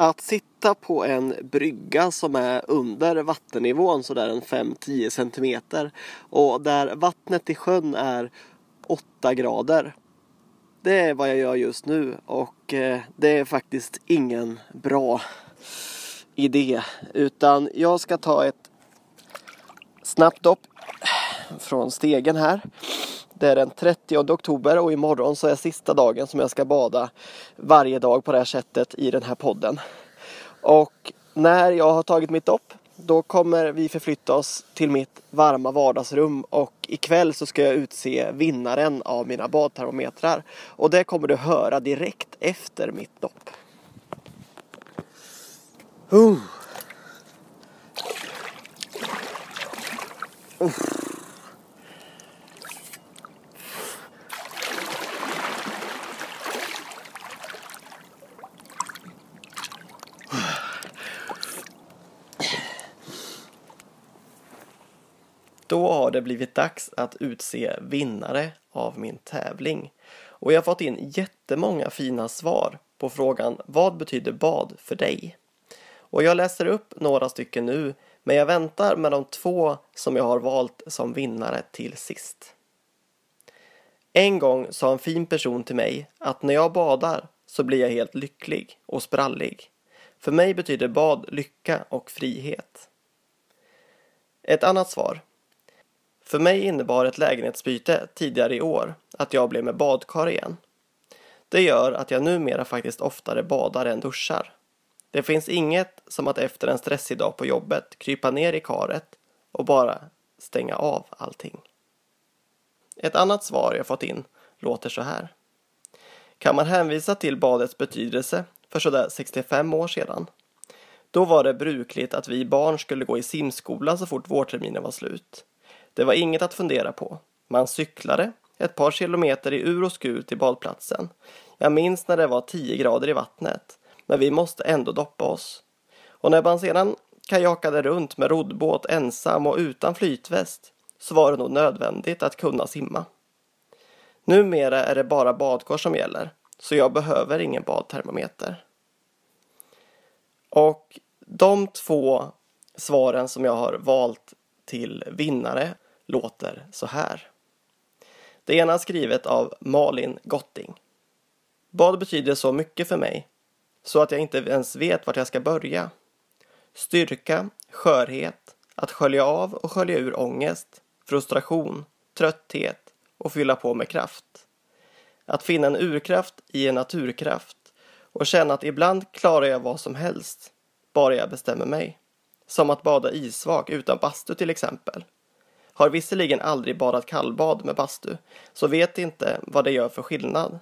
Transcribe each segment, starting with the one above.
Att sitta på en brygga som är under vattennivån sådär en 5-10 centimeter och där vattnet i sjön är 8 grader. Det är vad jag gör just nu och eh, det är faktiskt ingen bra idé utan jag ska ta ett snabbt dopp från stegen här. Det är den 30 oktober och imorgon så är sista dagen som jag ska bada varje dag på det här sättet i den här podden. Och när jag har tagit mitt dopp då kommer vi förflytta oss till mitt varma vardagsrum och ikväll så ska jag utse vinnaren av mina badtermometrar. Och det kommer du höra direkt efter mitt dopp. Uh. Då har det blivit dags att utse vinnare av min tävling. Och jag har fått in jättemånga fina svar på frågan Vad betyder bad för dig? Och jag läser upp några stycken nu, men jag väntar med de två som jag har valt som vinnare till sist. En gång sa en fin person till mig att när jag badar så blir jag helt lycklig och sprallig. För mig betyder bad lycka och frihet. Ett annat svar. För mig innebar ett lägenhetsbyte tidigare i år att jag blev med badkar igen. Det gör att jag numera faktiskt oftare badar än duschar. Det finns inget som att efter en stressig dag på jobbet krypa ner i karet och bara stänga av allting. Ett annat svar jag fått in låter så här. Kan man hänvisa till badets betydelse för sådär 65 år sedan? Då var det brukligt att vi barn skulle gå i simskola så fort vårterminen var slut. Det var inget att fundera på. Man cyklade ett par kilometer i ur och skur till badplatsen. Jag minns när det var 10 grader i vattnet, men vi måste ändå doppa oss. Och när man sedan kajakade runt med roddbåt ensam och utan flytväst så var det nog nödvändigt att kunna simma. Numera är det bara badkar som gäller, så jag behöver ingen badtermometer. Och de två svaren som jag har valt till vinnare låter så här. Det ena är skrivet av Malin Gotting. Bad betyder så mycket för mig, så att jag inte ens vet vart jag ska börja. Styrka, skörhet, att skölja av och skölja ur ångest, frustration, trötthet och fylla på med kraft. Att finna en urkraft i en naturkraft och känna att ibland klarar jag vad som helst, bara jag bestämmer mig. Som att bada isvak utan bastu till exempel. Har visserligen aldrig badat kallbad med bastu, så vet inte vad det gör för skillnad.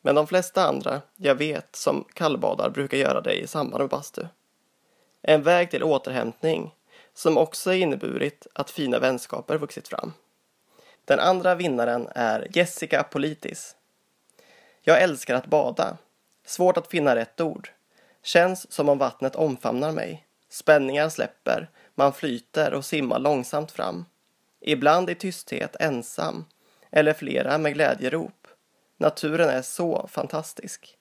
Men de flesta andra jag vet som kallbadar brukar göra det i samband med bastu. En väg till återhämtning som också inneburit att fina vänskaper vuxit fram. Den andra vinnaren är Jessica Politis. Jag älskar att bada. Svårt att finna rätt ord. Känns som om vattnet omfamnar mig. Spänningar släpper, man flyter och simmar långsamt fram. Ibland i tysthet ensam, eller flera med glädjerop. Naturen är så fantastisk.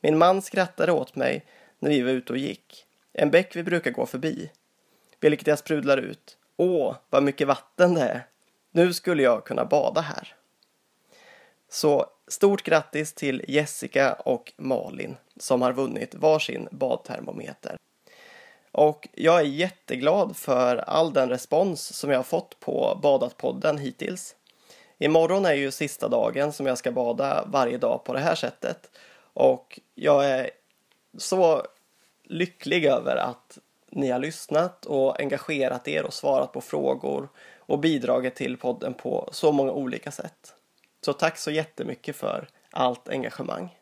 Min man skrattade åt mig när vi var ute och gick. En bäck vi brukar gå förbi. Vilket jag sprudlar ut. Åh, vad mycket vatten det är. Nu skulle jag kunna bada här. Så stort grattis till Jessica och Malin som har vunnit varsin badtermometer. Och jag är jätteglad för all den respons som jag har fått på Badat-podden hittills. Imorgon är ju sista dagen som jag ska bada varje dag på det här sättet. Och jag är så lycklig över att ni har lyssnat och engagerat er och svarat på frågor och bidragit till podden på så många olika sätt. Så tack så jättemycket för allt engagemang.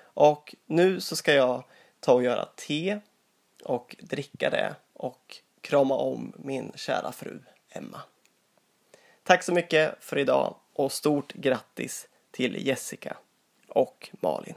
Och nu så ska jag ta och göra te och dricka det och krama om min kära fru Emma. Tack så mycket för idag och stort grattis till Jessica och Malin.